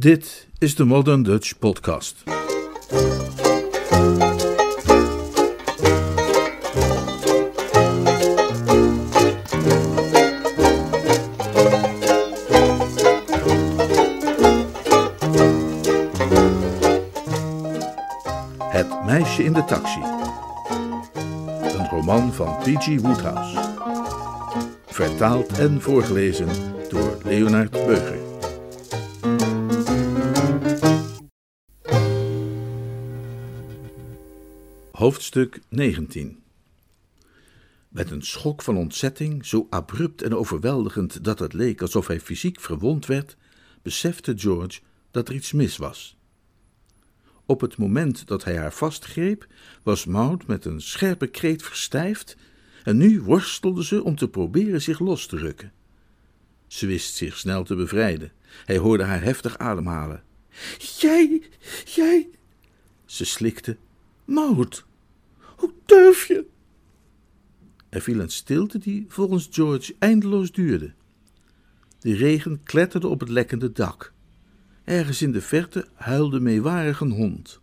Dit is de Modern Dutch Podcast. Het meisje in de taxi. Een roman van P.G. Woodhouse. Vertaald en voorgelezen door Leonard Beuger. Hoofdstuk 19 Met een schok van ontzetting, zo abrupt en overweldigend dat het leek alsof hij fysiek verwond werd, besefte George dat er iets mis was. Op het moment dat hij haar vastgreep, was Maud met een scherpe kreet verstijfd en nu worstelde ze om te proberen zich los te rukken. Ze wist zich snel te bevrijden. Hij hoorde haar heftig ademhalen. Jij, jij. Ze slikte. Maud, durf je? Er viel een stilte die volgens George eindeloos duurde. De regen kletterde op het lekkende dak. Ergens in de verte huilde meewarig een hond.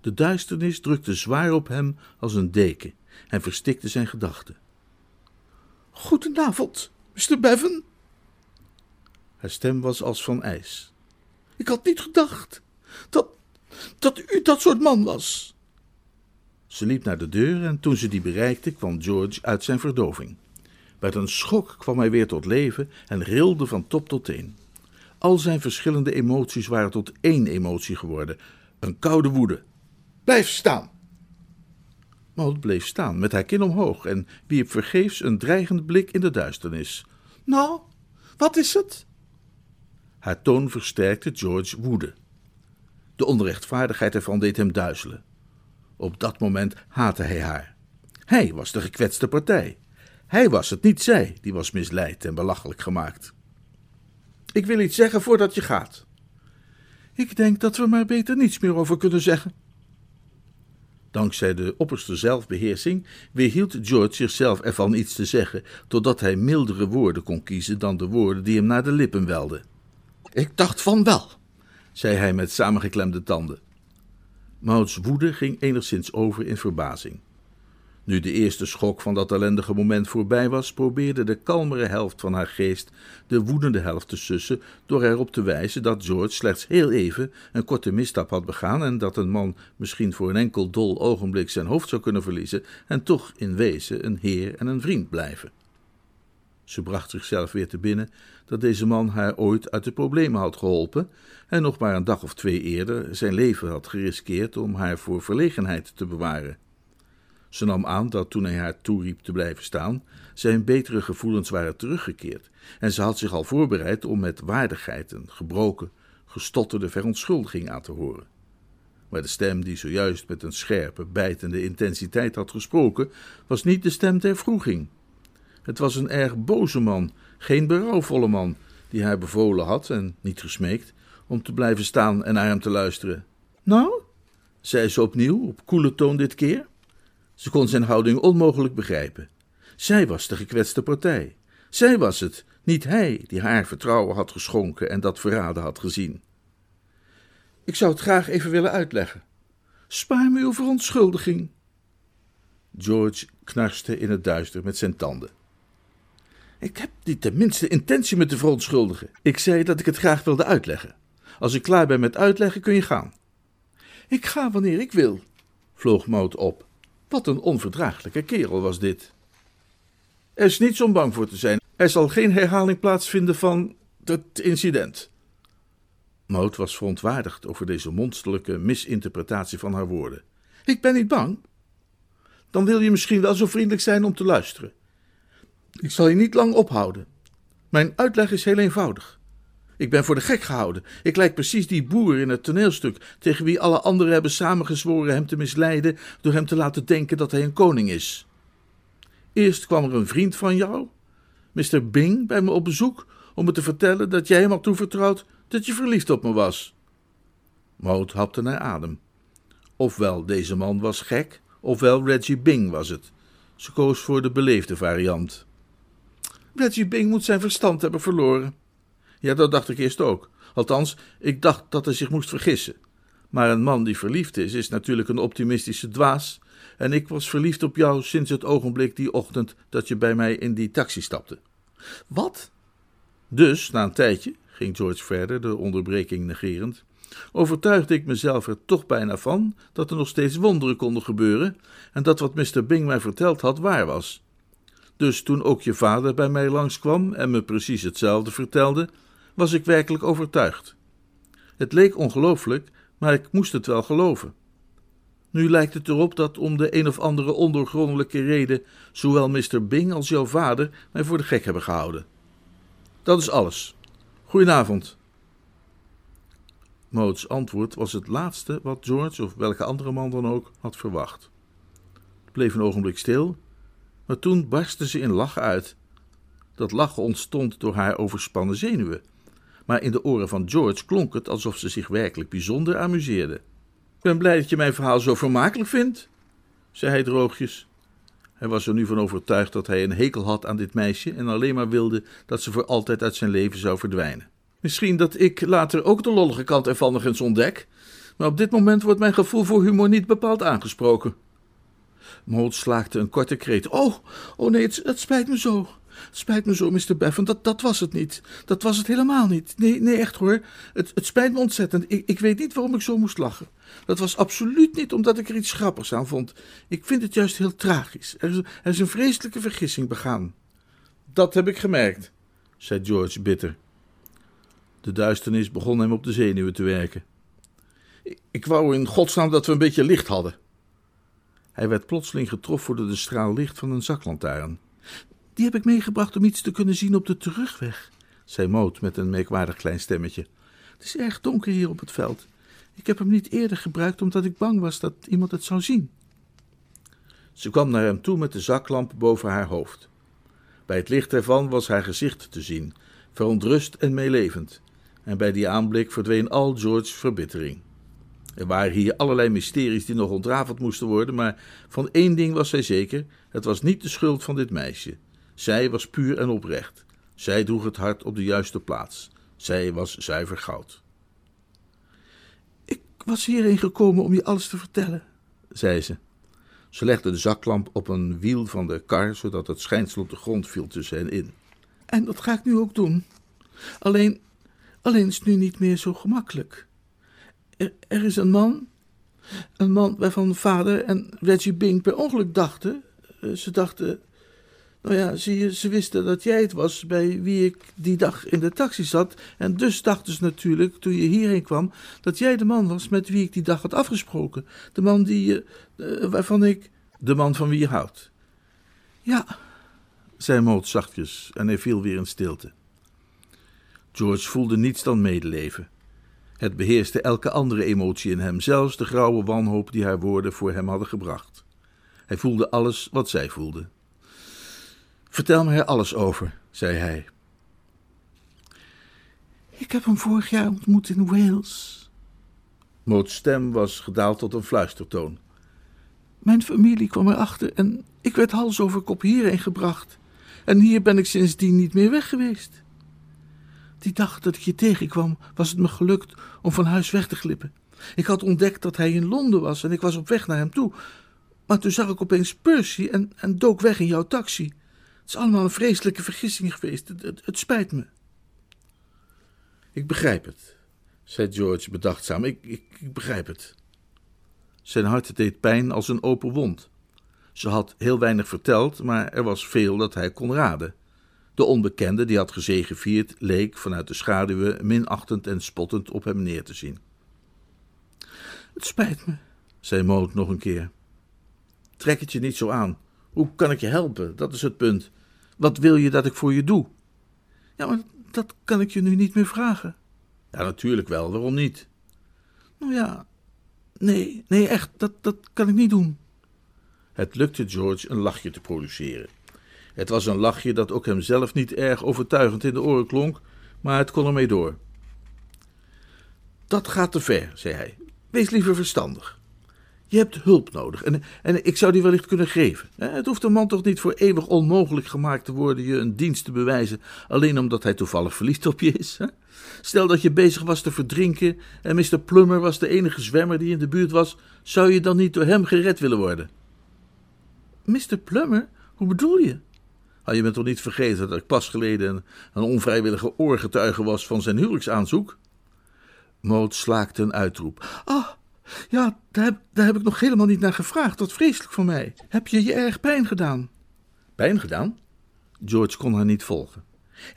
De duisternis drukte zwaar op hem als een deken en verstikte zijn gedachten. Goedenavond, Mr. Bevan. Haar stem was als van ijs. Ik had niet gedacht dat, dat u dat soort man was. Ze liep naar de deur en toen ze die bereikte, kwam George uit zijn verdoving. Met een schok kwam hij weer tot leven en rilde van top tot teen. Al zijn verschillende emoties waren tot één emotie geworden: een koude woede. Blijf staan! Maud bleef staan met haar kin omhoog en wierp vergeefs een dreigende blik in de duisternis. Nou, wat is het? Haar toon versterkte George woede. De onrechtvaardigheid ervan deed hem duizelen. Op dat moment haatte hij haar. Hij was de gekwetste partij. Hij was het, niet zij, die was misleid en belachelijk gemaakt. Ik wil iets zeggen voordat je gaat. Ik denk dat we maar beter niets meer over kunnen zeggen. Dankzij de opperste zelfbeheersing weerhield George zichzelf ervan iets te zeggen, totdat hij mildere woorden kon kiezen dan de woorden die hem naar de lippen welden. Ik dacht van wel, zei hij met samengeklemde tanden. Mauds woede ging enigszins over in verbazing. Nu de eerste schok van dat ellendige moment voorbij was, probeerde de kalmere helft van haar geest de woedende helft te sussen door erop te wijzen dat George slechts heel even een korte misstap had begaan en dat een man misschien voor een enkel dol ogenblik zijn hoofd zou kunnen verliezen en toch in wezen een heer en een vriend blijven. Ze bracht zichzelf weer te binnen dat deze man haar ooit uit de problemen had geholpen en nog maar een dag of twee eerder zijn leven had geriskeerd om haar voor verlegenheid te bewaren. Ze nam aan dat toen hij haar toeriep te blijven staan, zijn betere gevoelens waren teruggekeerd en ze had zich al voorbereid om met waardigheid een gebroken, gestotterde verontschuldiging aan te horen. Maar de stem die zojuist met een scherpe, bijtende intensiteit had gesproken, was niet de stem der vroeging. Het was een erg boze man, geen berouwvolle man, die haar bevolen had, en niet gesmeekt, om te blijven staan en naar hem te luisteren. Nou, zei ze opnieuw, op koele toon dit keer. Ze kon zijn houding onmogelijk begrijpen. Zij was de gekwetste partij. Zij was het, niet hij, die haar vertrouwen had geschonken en dat verraden had gezien. Ik zou het graag even willen uitleggen. Spaar me uw verontschuldiging. George knarste in het duister met zijn tanden. Ik heb niet de minste intentie me te verontschuldigen. Ik zei dat ik het graag wilde uitleggen. Als ik klaar ben met uitleggen, kun je gaan. Ik ga wanneer ik wil, vloog Maud op. Wat een onverdraaglijke kerel was dit. Er is niets om bang voor te zijn. Er zal geen herhaling plaatsvinden van het incident. Maud was verontwaardigd over deze monsterlijke misinterpretatie van haar woorden. Ik ben niet bang. Dan wil je misschien wel zo vriendelijk zijn om te luisteren. Ik zal je niet lang ophouden. Mijn uitleg is heel eenvoudig. Ik ben voor de gek gehouden. Ik lijk precies die boer in het toneelstuk, tegen wie alle anderen hebben samengezworen hem te misleiden door hem te laten denken dat hij een koning is. Eerst kwam er een vriend van jou, Mr. Bing, bij me op bezoek om me te vertellen dat jij hem had toevertrouwd dat je verliefd op me was. Maud hapte naar adem. Ofwel deze man was gek, ofwel Reggie Bing was het. Ze koos voor de beleefde variant. Reggie Bing moet zijn verstand hebben verloren. Ja, dat dacht ik eerst ook. Althans, ik dacht dat hij zich moest vergissen. Maar een man die verliefd is, is natuurlijk een optimistische dwaas. En ik was verliefd op jou sinds het ogenblik die ochtend dat je bij mij in die taxi stapte. Wat? Dus, na een tijdje, ging George verder, de onderbreking negerend, overtuigde ik mezelf er toch bijna van dat er nog steeds wonderen konden gebeuren en dat wat Mr. Bing mij verteld had waar was. Dus toen ook je vader bij mij langskwam en me precies hetzelfde vertelde, was ik werkelijk overtuigd. Het leek ongelooflijk, maar ik moest het wel geloven. Nu lijkt het erop dat om de een of andere ondoorgrondelijke reden zowel Mr. Bing als jouw vader mij voor de gek hebben gehouden. Dat is alles. Goedenavond. Moots antwoord was het laatste wat George of welke andere man dan ook had verwacht. Het bleef een ogenblik stil, maar toen barstte ze in lachen uit. Dat lachen ontstond door haar overspannen zenuwen, maar in de oren van George klonk het alsof ze zich werkelijk bijzonder amuseerde. Ik ben blij dat je mijn verhaal zo vermakelijk vindt, zei hij droogjes. Hij was er nu van overtuigd dat hij een hekel had aan dit meisje en alleen maar wilde dat ze voor altijd uit zijn leven zou verdwijnen. Misschien dat ik later ook de lollige kant ervan nog eens ontdek, maar op dit moment wordt mijn gevoel voor humor niet bepaald aangesproken. Mold slaakte een korte kreet. Oh, oh nee, het, het spijt me zo. Het spijt me zo, Mr. Bevan. Dat, dat was het niet. Dat was het helemaal niet. Nee, nee, echt hoor. Het, het spijt me ontzettend. Ik, ik weet niet waarom ik zo moest lachen. Dat was absoluut niet omdat ik er iets grappigs aan vond. Ik vind het juist heel tragisch. Er is, er is een vreselijke vergissing begaan. Dat heb ik gemerkt, zei George bitter. De duisternis begon hem op de zenuwen te werken. Ik, ik wou in godsnaam dat we een beetje licht hadden. Hij werd plotseling getroffen door de straal licht van een zaklantaarn. Die heb ik meegebracht om iets te kunnen zien op de terugweg, zei Moot met een merkwaardig klein stemmetje. Het is erg donker hier op het veld. Ik heb hem niet eerder gebruikt omdat ik bang was dat iemand het zou zien. Ze kwam naar hem toe met de zaklamp boven haar hoofd. Bij het licht ervan was haar gezicht te zien, verontrust en meelevend, en bij die aanblik verdween al George's verbittering. Er waren hier allerlei mysteries die nog ontrafeld moesten worden, maar van één ding was zij zeker: het was niet de schuld van dit meisje. Zij was puur en oprecht. Zij droeg het hart op de juiste plaats. Zij was zuiver goud. Ik was hierheen gekomen om je alles te vertellen, zei ze. Ze legde de zaklamp op een wiel van de kar, zodat het schijnsel op de grond viel tussen hen in. En dat ga ik nu ook doen. Alleen, alleen is het nu niet meer zo gemakkelijk. Er, is een man, een man waarvan vader en Reggie Bing per ongeluk dachten. eh, Ze dachten, nou ja, zie je, ze wisten dat jij het was bij wie ik die dag in de taxi zat. En dus dachten ze natuurlijk, toen je hierheen kwam, dat jij de man was met wie ik die dag had afgesproken. De man die eh, waarvan ik. De man van wie je houdt. Ja, zei Moot zachtjes en hij viel weer in stilte. George voelde niets dan medeleven. Het beheerste elke andere emotie in hem, zelfs de grauwe wanhoop die haar woorden voor hem hadden gebracht. Hij voelde alles wat zij voelde. Vertel me er alles over, zei hij. Ik heb hem vorig jaar ontmoet in Wales. Moots stem was gedaald tot een fluistertoon. Mijn familie kwam erachter en ik werd hals over kop hierheen gebracht. En hier ben ik sindsdien niet meer weg geweest. Die dag dat ik je tegenkwam, was het me gelukt om van huis weg te glippen. Ik had ontdekt dat hij in Londen was en ik was op weg naar hem toe. Maar toen zag ik opeens Percy en, en dook weg in jouw taxi. Het is allemaal een vreselijke vergissing geweest. Het, het, het spijt me. Ik begrijp het, zei George bedachtzaam. Ik, ik, ik begrijp het. Zijn hart deed pijn als een open wond. Ze had heel weinig verteld, maar er was veel dat hij kon raden. De onbekende die had gezegevierd leek vanuit de schaduwen minachtend en spottend op hem neer te zien. Het spijt me, zei Moot nog een keer. Trek het je niet zo aan. Hoe kan ik je helpen? Dat is het punt. Wat wil je dat ik voor je doe? Ja, maar dat kan ik je nu niet meer vragen. Ja, natuurlijk wel. Waarom niet? Nou ja, nee, nee, echt, dat, dat kan ik niet doen. Het lukte George een lachje te produceren. Het was een lachje dat ook hemzelf niet erg overtuigend in de oren klonk, maar het kon ermee door. Dat gaat te ver, zei hij. Wees liever verstandig. Je hebt hulp nodig en, en ik zou die wellicht kunnen geven. Het hoeft een man toch niet voor eeuwig onmogelijk gemaakt te worden je een dienst te bewijzen, alleen omdat hij toevallig verliefd op je is. Stel dat je bezig was te verdrinken en Mr. Plummer was de enige zwemmer die in de buurt was, zou je dan niet door hem gered willen worden? Mr. Plummer? Hoe bedoel je? Ah, je bent toch niet vergeten dat ik pas geleden een, onvrijwillige oorgetuige was van zijn huwelijksaanzoek? Moot slaakte een uitroep. Ah, ja, daar heb, daar heb ik nog helemaal niet naar gevraagd. Wat vreselijk voor mij. Heb je je erg pijn gedaan? Pijn gedaan? George kon haar niet volgen.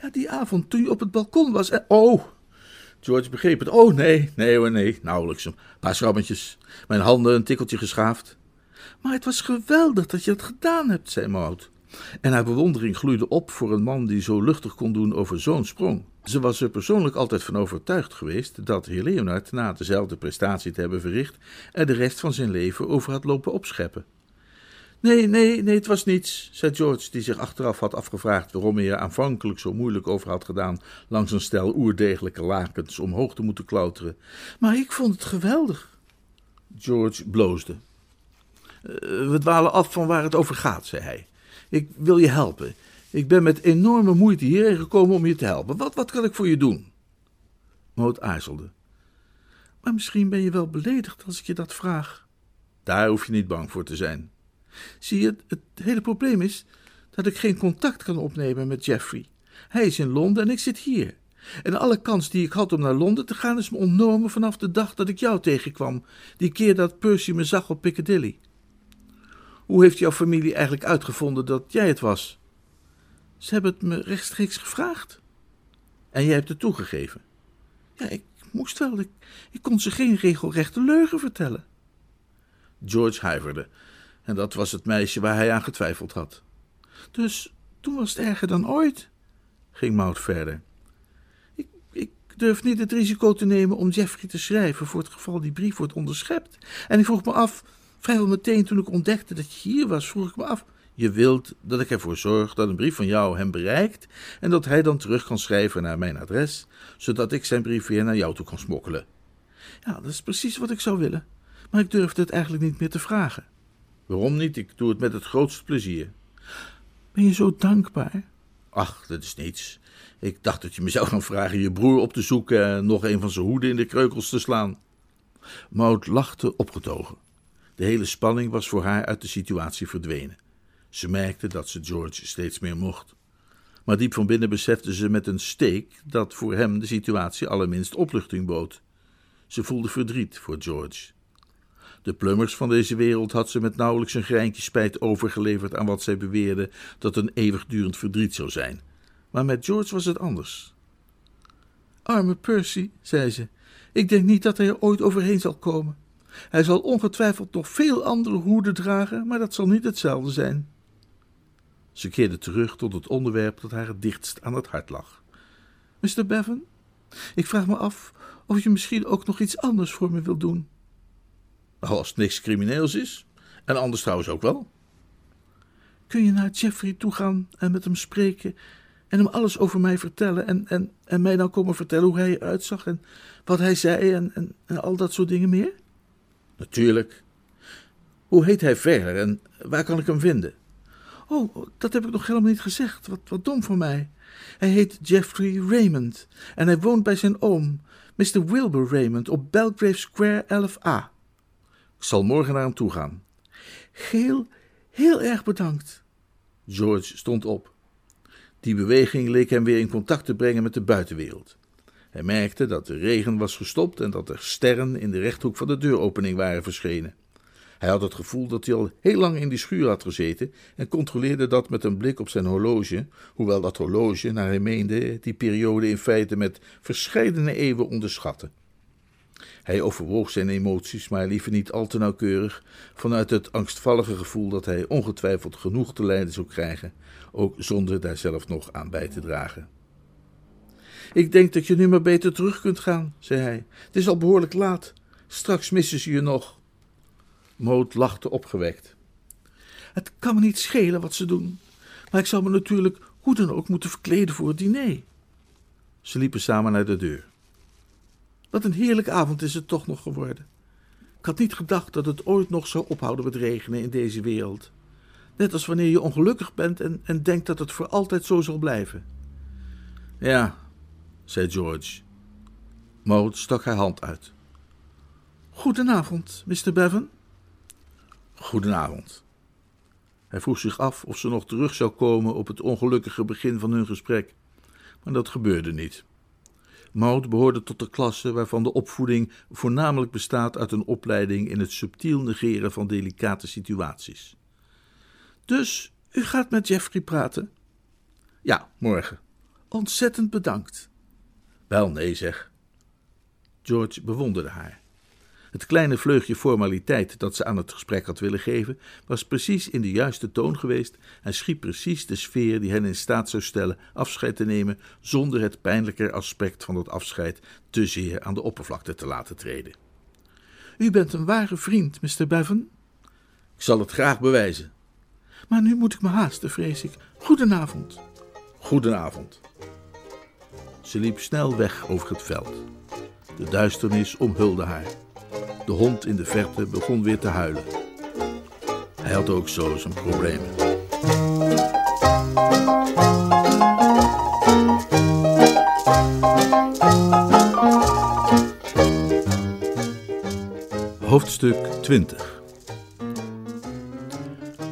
Ja, die avond toen je op het balkon was en... Oh, George begreep het. Oh, nee, nee hoor, nee. Nauwelijks een paar schrammetjes. Mijn handen een tikkeltje geschaafd. Maar het was geweldig dat je het gedaan hebt, zei Maud. En haar bewondering gloeide op voor een man die zo luchtig kon doen over zo'n sprong. Ze was er persoonlijk altijd van overtuigd geweest dat heer Leonard, na dezelfde prestatie te hebben verricht, er de rest van zijn leven over had lopen opscheppen. Nee, nee, nee, het was niets, zei George, die zich achteraf had afgevraagd waarom hij er aanvankelijk zo moeilijk over had gedaan langs een stel oerdegelijke lakens omhoog te moeten klauteren. Maar ik vond het geweldig. George bloosde. Eh, we dwalen af van waar het over gaat, zei hij. Ik wil je helpen. Ik ben met enorme moeite hierheen gekomen om je te helpen. Wat, wat kan ik voor je doen? Moot aarzelde. Maar misschien ben je wel beledigd als ik je dat vraag. Daar hoef je niet bang voor te zijn. Zie je, het, hele probleem is dat ik geen contact kan opnemen met Jeffrey. Hij is in Londen en ik zit hier. En alle kans die ik had om naar Londen te gaan is me ontnomen vanaf de dag dat ik jou tegenkwam, die keer dat Percy me zag op Piccadilly. Hoe heeft jouw familie eigenlijk uitgevonden dat jij het was? Ze hebben het me rechtstreeks gevraagd. En jij hebt het toegegeven? Ja, ik moest wel. Ik, kon ze geen regelrechte leugen vertellen. George huiverde. En dat was het meisje waar hij aan getwijfeld had. Dus toen was het erger dan ooit, ging Maud verder. Ik, ik durf niet het risico te nemen om Jeffrey te schrijven voor het geval die brief wordt onderschept. En ik vroeg me af, vrijwel meteen toen ik ontdekte dat je hier was, vroeg ik me af je wilt dat ik ervoor zorg dat een brief van jou hem bereikt en dat hij dan terug kan schrijven naar mijn adres, zodat ik zijn brief weer naar jou toe kan smokkelen. Ja, dat is precies wat ik zou willen. Maar ik durfde het eigenlijk niet meer te vragen. Waarom niet? Ik doe het met het grootste plezier. Ben je zo dankbaar? Ach, dat is niets. Ik dacht dat je me zou gaan vragen je broer op te zoeken en nog een van zijn hoeden in de kreukels te slaan. Maud lachte opgetogen. De hele spanning was voor haar uit de situatie verdwenen. Ze merkte dat ze George steeds meer mocht. Maar diep van binnen besefte ze met een steek dat voor hem de situatie allerminst opluchting bood. Ze voelde verdriet voor George. De plummers van deze wereld had ze met nauwelijks een greintje spijt overgeleverd aan wat zij beweerde dat een eeuwigdurend verdriet zou zijn. Maar met George was het anders. Arme Percy, zei ze, ik denk niet dat hij er ooit overheen zal komen. Hij zal ongetwijfeld nog veel andere hoeden dragen, maar dat zal niet hetzelfde zijn. Ze keerde terug tot het onderwerp dat haar het dichtst aan het hart lag. Mr. Bevan, ik vraag me af of je misschien ook nog iets anders voor me wilt doen. Nou, als het niks crimineels is, en anders trouwens ook wel. Kun je naar Jeffrey toe gaan en met hem spreken en hem alles over mij vertellen en, en, en mij dan komen vertellen hoe hij eruit zag en wat hij zei en, en, en al dat soort dingen meer? Natuurlijk. Hoe heet hij verder en waar kan ik hem vinden? Oh, dat heb ik nog helemaal niet gezegd. Wat, wat dom voor mij. Hij heet Jeffrey Raymond en hij woont bij zijn oom, Mr. Wilbur Raymond, op Belgrave Square 11a. Ik zal morgen naar hem toe gaan. Heel, heel erg bedankt. George stond op. Die beweging leek hem weer in contact te brengen met de buitenwereld. Hij merkte dat de regen was gestopt en dat er sterren in de rechthoek van de deuropening waren verschenen. Hij had het gevoel dat hij al heel lang in die schuur had gezeten en controleerde dat met een blik op zijn horloge, hoewel dat horloge, naar hij meende, die periode in feite met verscheidene eeuwen onderschatte. Hij overwoog zijn emoties, maar liever niet al te nauwkeurig, vanuit het angstvallige gevoel dat hij ongetwijfeld genoeg te lijden zou krijgen, ook zonder daar zelf nog aan bij te dragen. Ik denk dat je nu maar beter terug kunt gaan, zei hij. Het is al behoorlijk laat. Straks missen ze je nog. Moot lachte opgewekt. Het kan me niet schelen wat ze doen, maar ik zou me natuurlijk hoe dan ook moeten verkleden voor het diner. Ze liepen samen naar de deur. Wat een heerlijke avond is het toch nog geworden. Ik had niet gedacht dat het ooit nog zou ophouden met regenen in deze wereld. Net als wanneer je ongelukkig bent en, en denkt dat het voor altijd zo zal blijven. Ja, zei George. Maud stak haar hand uit. Goedenavond, Mr. Bevan. Goedenavond. Hij vroeg zich af of ze nog terug zou komen op het ongelukkige begin van hun gesprek, maar dat gebeurde niet. Maud behoorde tot de klasse waarvan de opvoeding voornamelijk bestaat uit een opleiding in het subtiel negeren van delicate situaties. Dus u gaat met Jeffrey praten? Ja, morgen. Ontzettend bedankt. Wel, nee zeg. George bewonderde haar. Het kleine vleugje formaliteit dat ze aan het gesprek had willen geven, was precies in de juiste toon geweest en schiep precies de sfeer die hen in staat zou stellen afscheid te nemen zonder het pijnlijker aspect van het afscheid te zeer aan de oppervlakte te laten treden. U bent een ware vriend, Mr. Bevan. Ik zal het graag bewijzen. Maar nu moet ik me haasten, vrees ik. Goedenavond. Goedenavond. Ze liep snel weg over het veld. De duisternis omhulde haar. De hond in de verte begon weer te huilen. Hij had ook zo zijn problemen. Hoofdstuk 20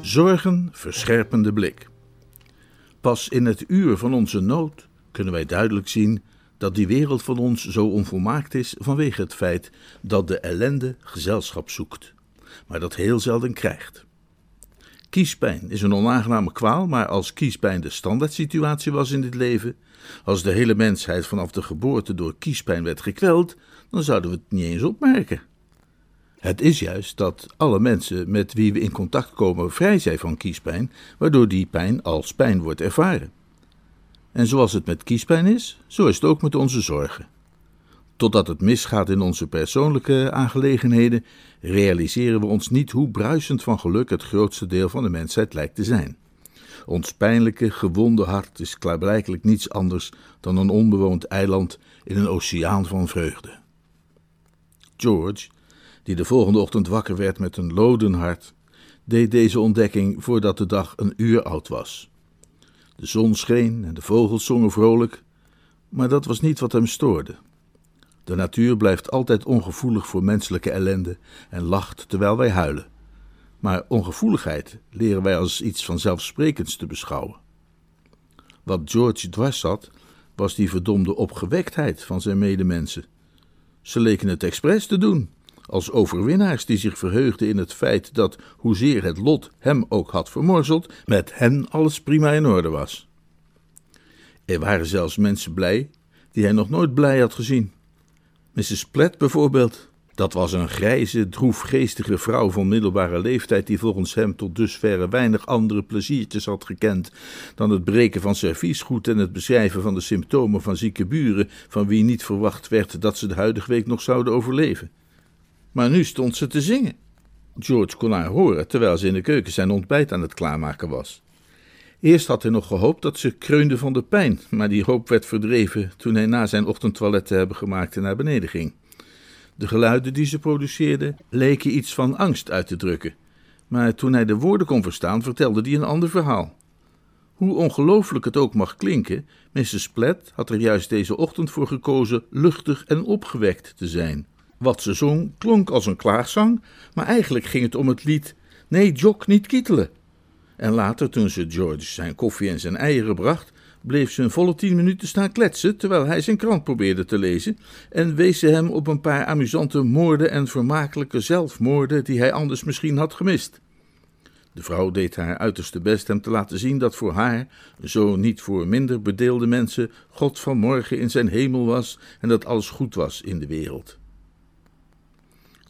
Zorgen verscherpende blik. Pas in het uur van onze nood kunnen wij duidelijk zien dat die wereld van ons zo onvolmaakt is vanwege het feit dat de ellende gezelschap zoekt, maar dat heel zelden krijgt. Kiespijn is een onaangename kwaal, maar als kiespijn de standaardsituatie was in dit leven, als de hele mensheid vanaf de geboorte door kiespijn werd gekweld, dan zouden we het niet eens opmerken. Het is juist dat alle mensen met wie we in contact komen vrij zijn van kiespijn, waardoor die pijn als pijn wordt ervaren. En zoals het met kiespijn is, zo is het ook met onze zorgen. Totdat het misgaat in onze persoonlijke aangelegenheden, realiseren we ons niet hoe bruisend van geluk het grootste deel van de mensheid lijkt te zijn. Ons pijnlijke, gewonde hart is klaarblijkelijk niets anders dan een onbewoond eiland in een oceaan van vreugde. George, die de volgende ochtend wakker werd met een loden hart, deed deze ontdekking voordat de dag een uur oud was. De zon scheen en de vogels zongen vrolijk, maar dat was niet wat hem stoorde. De natuur blijft altijd ongevoelig voor menselijke ellende en lacht terwijl wij huilen. Maar ongevoeligheid leren wij als iets vanzelfsprekends te beschouwen. Wat George dwars zat, was die verdomde opgewektheid van zijn medemensen. Ze leken het expres te doen, als overwinnaars die zich verheugden in het feit dat, hoezeer het lot hem ook had vermorzeld, met hen alles prima in orde was. Er waren zelfs mensen blij die hij nog nooit blij had gezien. Mrs. Platt bijvoorbeeld. Dat was een grijze, droefgeestige vrouw van middelbare leeftijd die volgens hem tot dusverre weinig andere pleziertjes had gekend dan het breken van serviesgoed en het beschrijven van de symptomen van zieke buren van wie niet verwacht werd dat ze de huidige week nog zouden overleven. Maar nu stond ze te zingen. George kon haar horen terwijl ze in de keuken zijn ontbijt aan het klaarmaken was. Eerst had hij nog gehoopt dat ze kreunde van de pijn, maar die hoop werd verdreven toen hij na zijn ochtendtoilet te hebben gemaakt naar beneden ging. De geluiden die ze produceerde leken iets van angst uit te drukken, maar toen hij de woorden kon verstaan, vertelde hij een ander verhaal. Hoe ongelooflijk het ook mag klinken, Mrs. Platt had er juist deze ochtend voor gekozen luchtig en opgewekt te zijn. Wat ze zong klonk als een klaagzang, maar eigenlijk ging het om het lied Nee, Jock, niet kietelen. En later, toen ze George zijn koffie en zijn eieren bracht, bleef ze een volle tien minuten staan kletsen terwijl hij zijn krant probeerde te lezen en wees ze hem op een paar amusante moorden en vermakelijke zelfmoorden die hij anders misschien had gemist. De vrouw deed haar uiterste best hem te laten zien dat voor haar, zo niet voor minder bedeelde mensen, God van morgen in zijn hemel was en dat alles goed was in de wereld.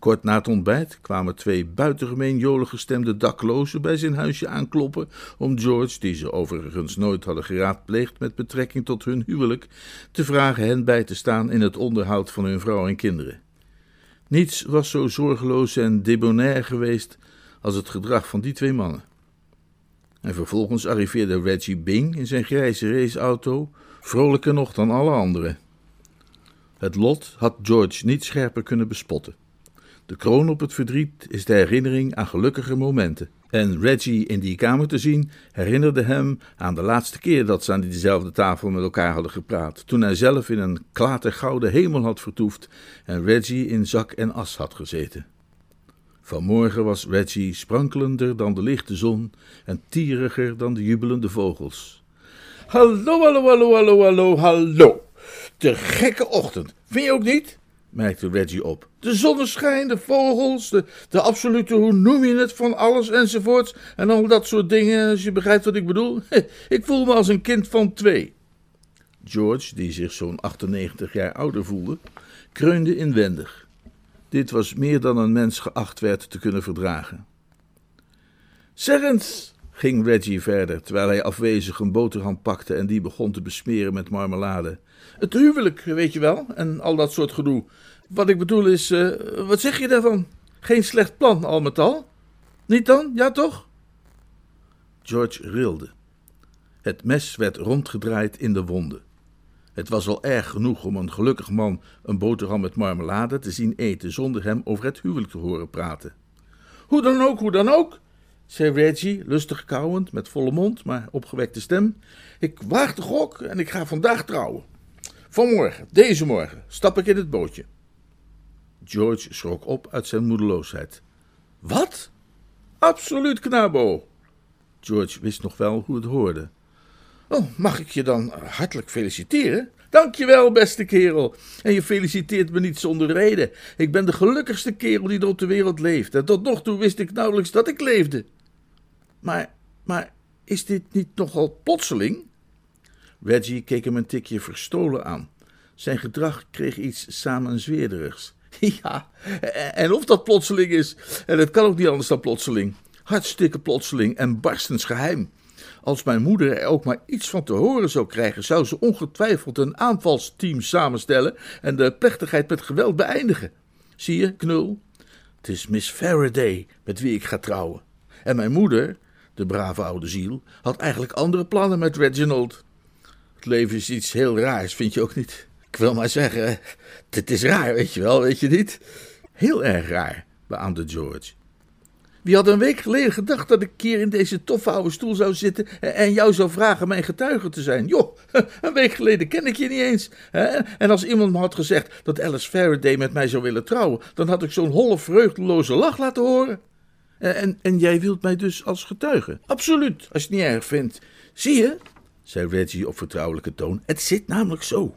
Kort na het ontbijt kwamen twee buitengemeen jolig gestemde daklozen bij zijn huisje aankloppen om George, die ze overigens nooit hadden geraadpleegd met betrekking tot hun huwelijk, te vragen hen bij te staan in het onderhoud van hun vrouw en kinderen. Niets was zo zorgeloos en debonair geweest als het gedrag van die twee mannen. En vervolgens arriveerde Reggie Bing in zijn grijze raceauto, vrolijker nog dan alle anderen. Het lot had George niet scherper kunnen bespotten. De kroon op het verdriet is de herinnering aan gelukkige momenten. En Reggie in die kamer te zien herinnerde hem aan de laatste keer dat ze aan diezelfde tafel met elkaar hadden gepraat. Toen hij zelf in een klatergouden hemel had vertoefd en Reggie in zak en as had gezeten. Vanmorgen was Reggie sprankelender dan de lichte zon en tieriger dan de jubelende vogels. Hallo, hallo, hallo, hallo, hallo, hallo. De gekke ochtend, vind je ook niet? Merkte Reggie op. De zonneschijn, de vogels, de, de absolute, hoe noem je het, van alles enzovoorts. En al dat soort dingen, als je begrijpt wat ik bedoel. Ik voel me als een kind van twee. George, die zich zo'n 98 jaar ouder voelde, kreunde inwendig. Dit was meer dan een mens geacht werd te kunnen verdragen. Zeg eens, ging Reggie verder, terwijl hij afwezig een boterham pakte en die begon te besmeren met marmelade. Het huwelijk, weet je wel, en al dat soort gedoe. Wat ik bedoel is, uh, wat zeg je daarvan? Geen slecht plan, al met al? Niet dan? Ja, toch? George rilde. Het mes werd rondgedraaid in de wonde. Het was al erg genoeg om een gelukkig man een boterham met marmelade te zien eten zonder hem over het huwelijk te horen praten. Hoe dan ook, hoe dan ook, zei Reggie, lustig kauwend, met volle mond, maar opgewekte stem. Ik waag de gok en ik ga vandaag trouwen. Vanmorgen, deze morgen, stap ik in het bootje. George schrok op uit zijn moedeloosheid. Wat? Absoluut, knabo. George wist nog wel hoe het hoorde. Oh, mag ik je dan hartelijk feliciteren? Dankjewel, beste kerel. En je feliciteert me niet zonder reden. Ik ben de gelukkigste kerel die er op de wereld leeft. En tot nog toe wist ik nauwelijks dat ik leefde. Maar, maar is dit niet nogal plotseling? Reggie keek hem een tikje verstolen aan. Zijn gedrag kreeg iets samenzweerderigs. Ja, en of dat plotseling is, en het kan ook niet anders dan plotseling. Hartstikke plotseling en barstens geheim. Als mijn moeder er ook maar iets van te horen zou krijgen, zou ze ongetwijfeld een aanvalsteam samenstellen en de plechtigheid met geweld beëindigen. Zie je, knul? Het is Miss Faraday met wie ik ga trouwen. En mijn moeder, de brave oude ziel, had eigenlijk andere plannen met Reginald. Het leven is iets heel raars, vind je ook niet? Ik wil maar zeggen, het is raar, weet je wel, weet je niet? Heel erg raar, beaamde George. Wie had een week geleden gedacht dat ik hier in deze toffe oude stoel zou zitten en jou zou vragen mijn getuige te zijn? Joh, een week geleden ken ik je niet eens. En als iemand me had gezegd dat Alice Faraday met mij zou willen trouwen, dan had ik zo'n holle, vreugdeloze lach laten horen. En, en jij wilt mij dus als getuige? Absoluut, als je het niet erg vindt. Zie je, zei Reggie op vertrouwelijke toon, het zit namelijk zo.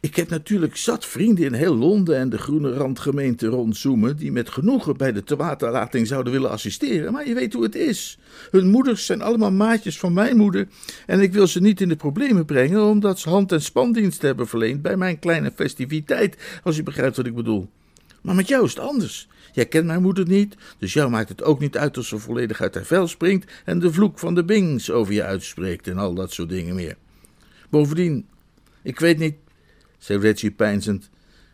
Ik heb natuurlijk zat vrienden in heel Londen en de groene randgemeente rondzoomen die met genoegen bij de tewaterlating zouden willen assisteren, maar je weet hoe het is. Hun moeders zijn allemaal maatjes van mijn moeder en ik wil ze niet in de problemen brengen omdat ze hand- en spandienst hebben verleend bij mijn kleine festiviteit, als je begrijpt wat ik bedoel. Maar met jou is het anders. Jij kent mijn moeder niet, dus jou maakt het ook niet uit als ze volledig uit haar vel springt en de vloek van de Bings over je uitspreekt en al dat soort dingen meer. Bovendien, ik weet niet zei Reggie peinzend.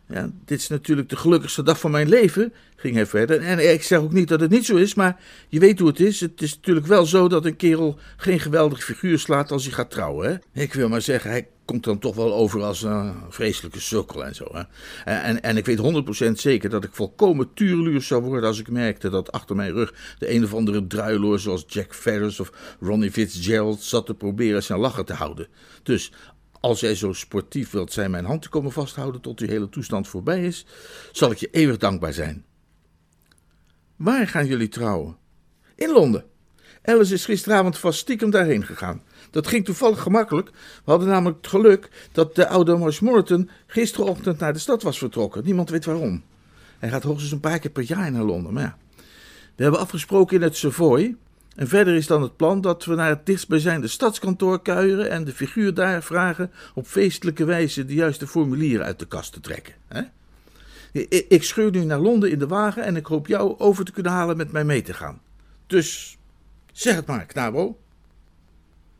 Ja, dit is natuurlijk de gelukkigste dag van mijn leven, ging hij verder. En ik zeg ook niet dat het niet zo is, maar je weet hoe het is. Het is natuurlijk wel zo dat een kerel geen geweldig figuur slaat als hij gaat trouwen. Hè? Ik wil maar zeggen, hij komt dan toch wel over als een vreselijke sukkel en zo. Hè? En, en, ik weet 100% zeker dat ik volkomen tuurluur zou worden als ik merkte dat achter mijn rug de een of andere druiloor zoals Jack Ferris of Ronnie Fitzgerald zat te proberen zijn lachen te houden. Dus als jij zo sportief wilt zijn mijn hand te komen vasthouden tot die hele toestand voorbij is, zal ik je eeuwig dankbaar zijn. Waar gaan jullie trouwen? In Londen. Alice is gisteravond vast stiekem daarheen gegaan. Dat ging toevallig gemakkelijk. We hadden namelijk het geluk dat de oude Marshmoreton gisterochtend naar de stad was vertrokken. Niemand weet waarom. Hij gaat hoogstens een paar keer per jaar naar Londen, maar ja. We hebben afgesproken in het Savoy. En verder is dan het plan dat we naar het dichtstbijzijnde stadskantoor kuieren en de figuur daar vragen op feestelijke wijze de juiste formulieren uit de kast te trekken. Hè? Ik scheur nu naar Londen in de wagen en ik hoop jou over te kunnen halen met mij mee te gaan. Dus zeg het maar, knabo.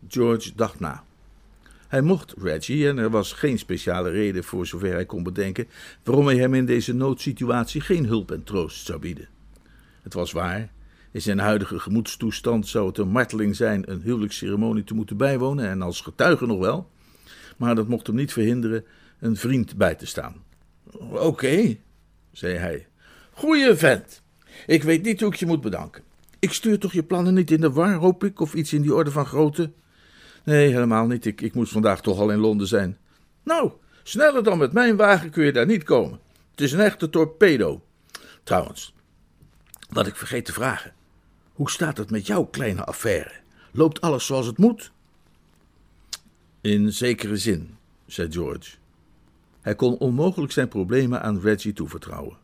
George dacht na. Hij mocht Reggie en er was geen speciale reden, voor zover hij kon bedenken, waarom hij hem in deze noodsituatie geen hulp en troost zou bieden. Het was waar, in zijn huidige gemoedstoestand zou het een marteling zijn een huwelijksceremonie te moeten bijwonen en als getuige nog wel. Maar dat mocht hem niet verhinderen een vriend bij te staan. Oké, zei hij. Goeie vent. Ik weet niet hoe ik je moet bedanken. Ik stuur toch je plannen niet in de war, hoop ik, of iets in die orde van grootte? Nee, helemaal niet. Ik, ik moest vandaag toch al in Londen zijn. Nou, sneller dan met mijn wagen kun je daar niet komen. Het is een echte torpedo. Trouwens, wat ik vergeet te vragen. Hoe staat het met jouw kleine affaire? Loopt alles zoals het moet? In zekere zin, zei George. Hij kon onmogelijk zijn problemen aan Reggie toevertrouwen.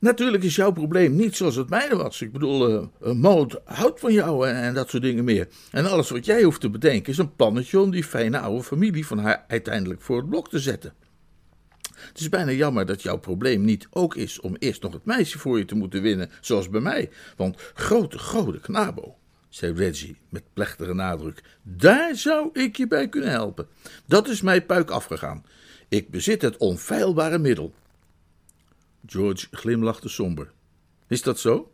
Natuurlijk is jouw probleem niet zoals het mijne was. Ik bedoel, uh, Maud houdt van jou en, en, dat soort dingen meer. En alles wat jij hoeft te bedenken is een plannetje om die fijne oude familie van haar uiteindelijk voor het blok te zetten. Het is bijna jammer dat jouw probleem niet ook is om eerst nog het meisje voor je te moeten winnen, zoals bij mij. Want grote, grote knabo, zei Reggie met plechtige nadruk, daar zou ik je bij kunnen helpen. Dat is mij puik afgegaan. Ik bezit het onfeilbare middel. George glimlachte somber. Is dat zo?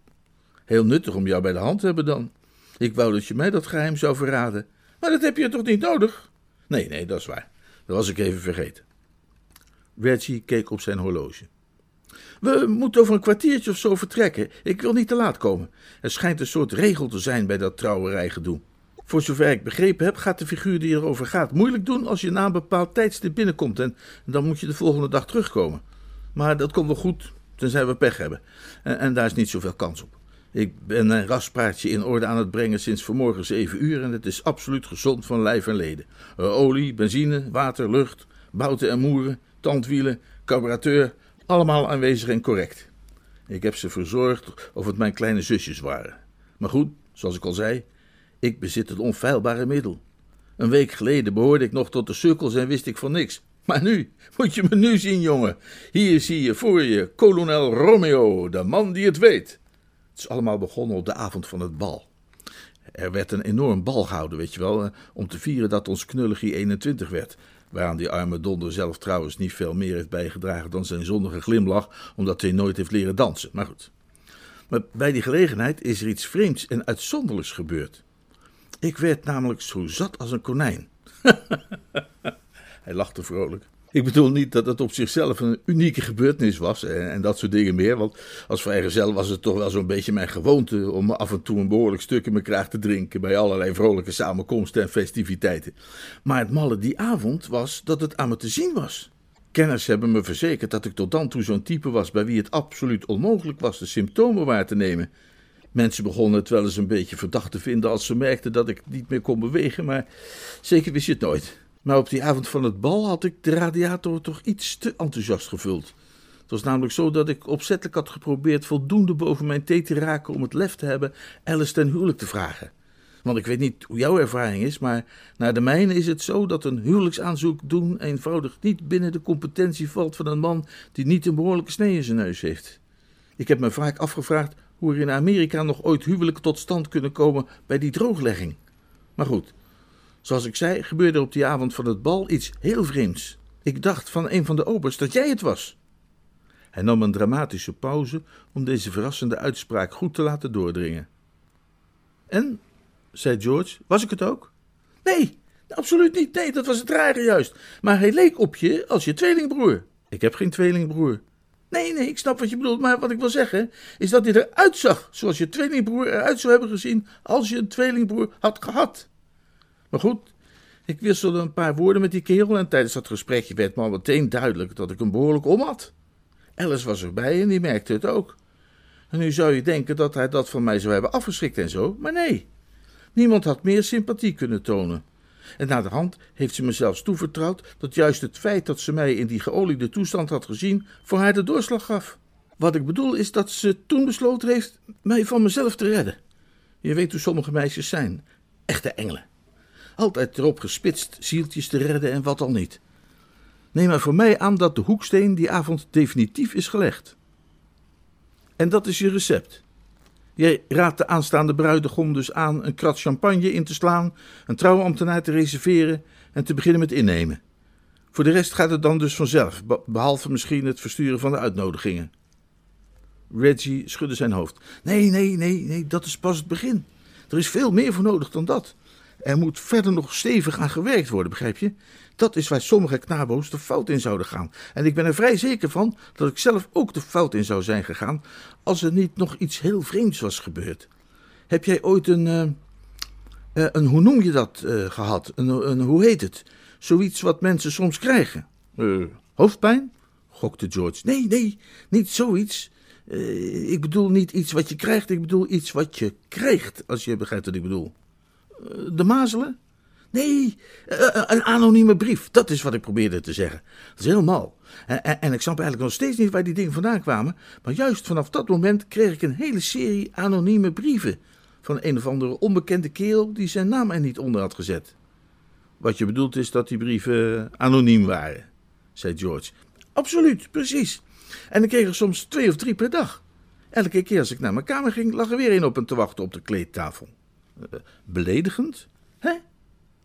Heel nuttig om jou bij de hand te hebben dan. Ik wou dat je mij dat geheim zou verraden. Maar dat heb je toch niet nodig? Nee, nee, dat is waar. Dat was ik even vergeten. Reggie keek op zijn horloge. We moeten over een kwartiertje of zo vertrekken. Ik wil niet te laat komen. Er schijnt een soort regel te zijn bij dat trouwerijgedoe. Voor zover ik begrepen heb, gaat de figuur die erover gaat moeilijk doen als je na een bepaald tijdstip binnenkomt en dan moet je de volgende dag terugkomen. Maar dat komt wel goed, tenzij we pech hebben. En, en daar is niet zoveel kans op. Ik ben een raspraatje in orde aan het brengen sinds vanmorgen zeven uur en het is absoluut gezond van lijf en leden. Uh, olie, benzine, water, lucht, bouten en moeren, tandwielen, carburateur, allemaal aanwezig en correct. Ik heb ze verzorgd of het mijn kleine zusjes waren. Maar goed, zoals ik al zei, ik bezit het onfeilbare middel. Een week geleden behoorde ik nog tot de sukkels en wist ik van niks. Maar nu, moet je me nu zien, jongen. Hier zie je voor je kolonel Romeo, de man die het weet. Het is allemaal begonnen op de avond van het bal. Er werd een enorm bal gehouden, weet je wel, om te vieren dat ons knulligie 21 werd. Waaraan die arme donder zelf trouwens niet veel meer heeft bijgedragen dan zijn zonnige glimlach, omdat hij nooit heeft leren dansen. Maar goed. Maar bij die gelegenheid is er iets vreemds en uitzonderlijks gebeurd. Ik werd namelijk zo zat als een konijn. Hij lachte vrolijk. Ik bedoel niet dat het op zichzelf een unieke gebeurtenis was en, en dat soort dingen meer. Want als vrijgezel was het toch wel zo'n beetje mijn gewoonte om af en toe een behoorlijk stuk in mijn kraag te drinken bij allerlei vrolijke samenkomsten en festiviteiten. Maar het malle die avond was dat het aan me te zien was. Kenners hebben me verzekerd dat ik tot dan toe zo'n type was bij wie het absoluut onmogelijk was de symptomen waar te nemen. Mensen begonnen het wel eens een beetje verdacht te vinden als ze merkten dat ik niet meer kon bewegen, maar zeker wist je het nooit. Maar op die avond van het bal had ik de radiator toch iets te enthousiast gevuld. Het was namelijk zo dat ik opzettelijk had geprobeerd voldoende boven mijn thee te raken om het lef te hebben Alice ten huwelijk te vragen. Want ik weet niet hoe jouw ervaring is, maar naar de mijne is het zo dat een huwelijksaanzoek doen eenvoudig niet binnen de competentie valt van een man die niet een behoorlijke snee in zijn neus heeft. Ik heb me vaak afgevraagd hoe er in Amerika nog ooit huwelijken tot stand kunnen komen bij die drooglegging. Maar goed, zoals ik zei, gebeurde op die avond van het bal iets heel vreemds. Ik dacht van een van de obers dat jij het was. Hij nam een dramatische pauze om deze verrassende uitspraak goed te laten doordringen. En, zei George, was ik het ook? Nee, absoluut niet. Nee, dat was het rare juist. Maar hij leek op je als je tweelingbroer. Ik heb geen tweelingbroer. Nee, nee, ik snap wat je bedoelt, maar wat ik wil zeggen is dat hij eruit zag zoals je tweelingbroer eruit zou hebben gezien als je een tweelingbroer had gehad. Maar goed, ik wisselde een paar woorden met die kerel en tijdens dat gesprekje werd me al meteen duidelijk dat ik hem behoorlijk om had. Alice was erbij en die merkte het ook. En nu zou je denken dat hij dat van mij zou hebben afgeschrikt en zo, maar nee. Niemand had meer sympathie kunnen tonen. En na de hand heeft ze me zelfs toevertrouwd dat juist het feit dat ze mij in die geoliede toestand had gezien, voor haar de doorslag gaf. Wat ik bedoel is dat ze toen besloten heeft mij van mezelf te redden. Je weet hoe sommige meisjes zijn, echte engelen. Altijd erop gespitst zieltjes te redden en wat al niet. Neem maar voor mij aan dat de hoeksteen die avond definitief is gelegd. En dat is je recept. Jij raadt de aanstaande bruidegom dus aan een krat champagne in te slaan, een trouwambtenaar te reserveren en te beginnen met innemen. Voor de rest gaat het dan dus vanzelf, behalve misschien het versturen van de uitnodigingen. Reggie schudde zijn hoofd. Nee, nee, nee, nee, dat is pas het begin. Er is veel meer voor nodig dan dat. Er moet verder nog stevig aan gewerkt worden, begrijp je? Dat is waar sommige knabo's de fout in zouden gaan. En ik ben er vrij zeker van dat ik zelf ook de fout in zou zijn gegaan als er niet nog iets heel vreemds was gebeurd. Heb jij ooit een, uh, een hoe noem je dat, uh, gehad? Een, een, hoe heet het? Zoiets wat mensen soms krijgen. hoofdpijn? gokte George. Nee, nee, niet zoiets. ik bedoel niet iets wat je krijgt, ik bedoel iets wat je krijgt, als je begrijpt wat ik bedoel. De mazelen? Nee, een anonieme brief. Dat is wat ik probeerde te zeggen. Dat is helemaal. En, en, ik snap eigenlijk nog steeds niet waar die dingen vandaan kwamen. Maar juist vanaf dat moment kreeg ik een hele serie anonieme brieven. Van een of andere onbekende kerel die zijn naam er niet onder had gezet. Wat je bedoelt is dat die brieven anoniem waren, zei George. Absoluut, precies. En ik kreeg er soms twee of drie per dag. Elke keer als ik naar mijn kamer ging, lag er weer een op hem te wachten op de kleedtafel. Uh, beledigend, hè?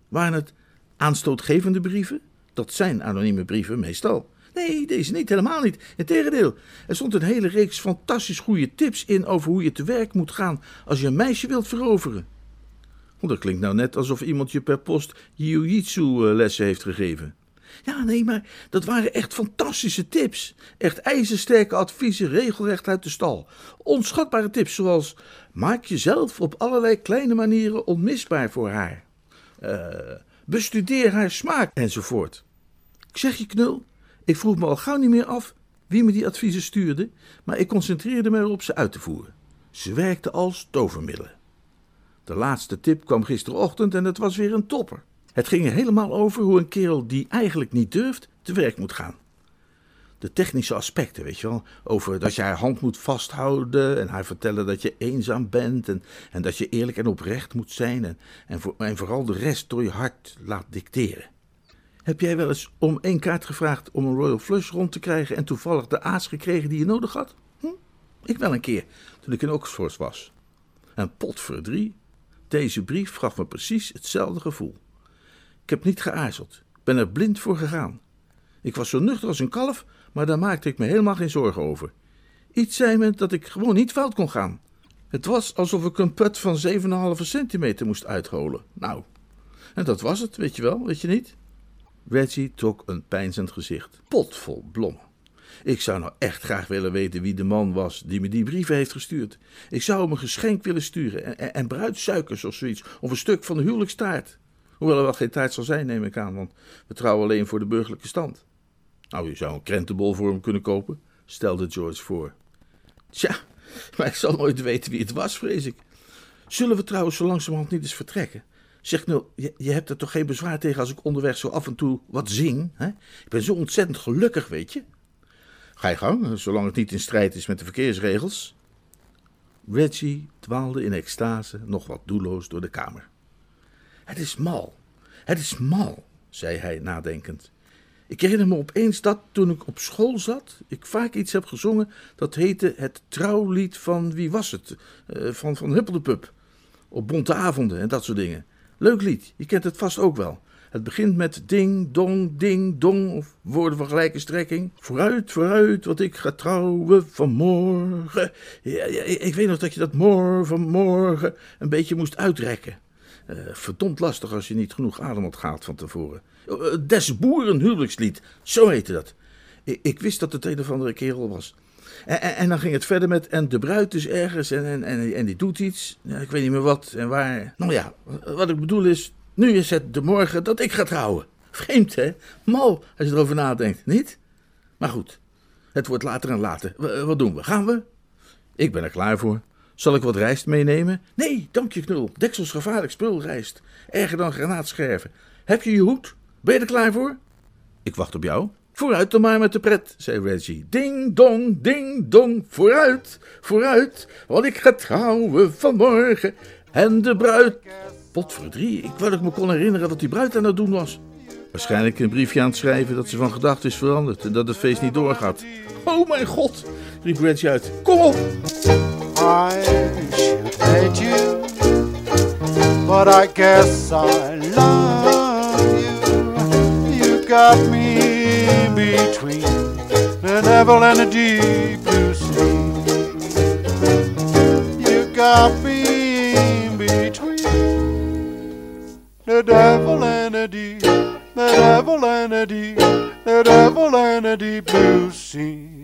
Waren het aanstootgevende brieven? Dat zijn anonieme brieven meestal. Nee, deze niet, helemaal niet. Integendeel, er stond een hele reeks fantastisch goede tips in over hoe je te werk moet gaan als je een meisje wilt veroveren. Dat klinkt nou net alsof iemand je per post jiu-jitsu eh, lessen heeft gegeven. Ja, nee, maar dat waren echt fantastische tips. Echt ijzersterke adviezen, regelrecht uit de stal. Onschatbare tips zoals: maak jezelf op allerlei kleine manieren onmisbaar voor haar. Uh, bestudeer haar smaak enzovoort. Ik zeg je knul, ik vroeg me al gauw niet meer af wie me die adviezen stuurde, maar ik concentreerde me erop ze uit te voeren. Ze werkte als tovermiddelen. De laatste tip kwam gisterochtend en het was weer een topper. Het ging er helemaal over hoe een kerel die eigenlijk niet durft te werk moet gaan. De technische aspecten, weet je wel. Over dat je haar hand moet vasthouden en haar vertellen dat je eenzaam bent. En, dat je eerlijk en oprecht moet zijn. En, voor, vooral de rest door je hart laat dicteren. Heb jij wel eens om één kaart gevraagd om een Royal Flush rond te krijgen en toevallig de aas gekregen die je nodig had? Hm? Ik wel een keer, toen ik in Oxford was. En pot voor drie, deze brief gaf me precies hetzelfde gevoel. Ik heb niet geaarzeld, ben er blind voor gegaan. Ik was zo nuchter als een kalf, maar daar maakte ik me helemaal geen zorgen over. Iets zei me dat ik gewoon niet fout kon gaan. Het was alsof ik een put van 7,5 centimeter moest uitholen. Nou, en dat was het, weet je wel, weet je niet? Reggie trok een pijnzend gezicht. Potvol blommen. Ik zou nou echt graag willen weten wie de man was die me die brieven heeft gestuurd. Ik zou hem een geschenk willen sturen en, en, en bruidsuikers of zoiets, of een stuk van de huwelijkstaart. Hoewel er wel geen tijd zal zijn, neem ik aan, want we trouwen alleen voor de burgerlijke stand. Nou, je zou een krentenbol voor hem kunnen kopen, stelde George voor. Tja, maar ik zal nooit weten wie het was, vrees ik. Zullen we trouwens zo langzamerhand niet eens vertrekken? Zeg je, je, hebt er toch geen bezwaar tegen als ik onderweg zo af en toe wat zing? Hè? Ik ben zo ontzettend gelukkig, weet je. Ga je gang, zolang het niet in strijd is met de verkeersregels. Reggie dwaalde in extase nog wat doelloos door de kamer. Het is mal, het is mal, zei hij nadenkend. Ik herinner me opeens dat toen ik op school zat, ik vaak iets heb gezongen dat heette het trouwlied van wie was het? Uh, van, van Huppeldepup. Op bonte avonden en dat soort dingen. Leuk lied, je kent het vast ook wel. Het begint met ding, dong, ding, dong, of woorden van gelijke strekking. Vooruit, vooruit, wat ik ga trouwen vanmorgen. Ja, ik weet nog dat je dat morgen, vanmorgen een beetje moest uitrekken. Uh, verdomd lastig als je niet genoeg adem ontgaat van tevoren. Uh, des boeren huwelijkslied, zo heette dat. Ik, ik, wist dat het een of andere kerel was. En, en, en, dan ging het verder met, en de bruid is ergens en, en, en, die doet iets. Ik weet niet meer wat en waar. Nou ja, wat ik bedoel is, nu is het de morgen dat ik ga trouwen. Vreemd, hè? Mal, als je erover nadenkt, niet? Maar goed, het wordt later en later. Wat doen we? Gaan we? Ik ben er klaar voor. Zal ik wat rijst meenemen? Nee, dank je knul. Deksels gevaarlijk spul rijst. Erger dan granaatscherven. Heb je je hoed? Ben je er klaar voor? Ik wacht op jou. Vooruit dan maar met de pret, zei Reggie. Ding dong, ding dong, vooruit, vooruit, want ik ga trouwen vanmorgen. En de bruid... Potverdrie, ik wou dat ik me kon herinneren wat die bruid aan het doen was. Waarschijnlijk een briefje aan het schrijven dat ze van gedachten is veranderd en dat het feest niet doorgaat. Oh mijn god, riep Reggie uit. Kom op! I should hate you, but I guess I love you. You got me between the devil and the deep blue sea. You got me between the devil and a deep, the devil and a deep, the devil and a deep blue sea.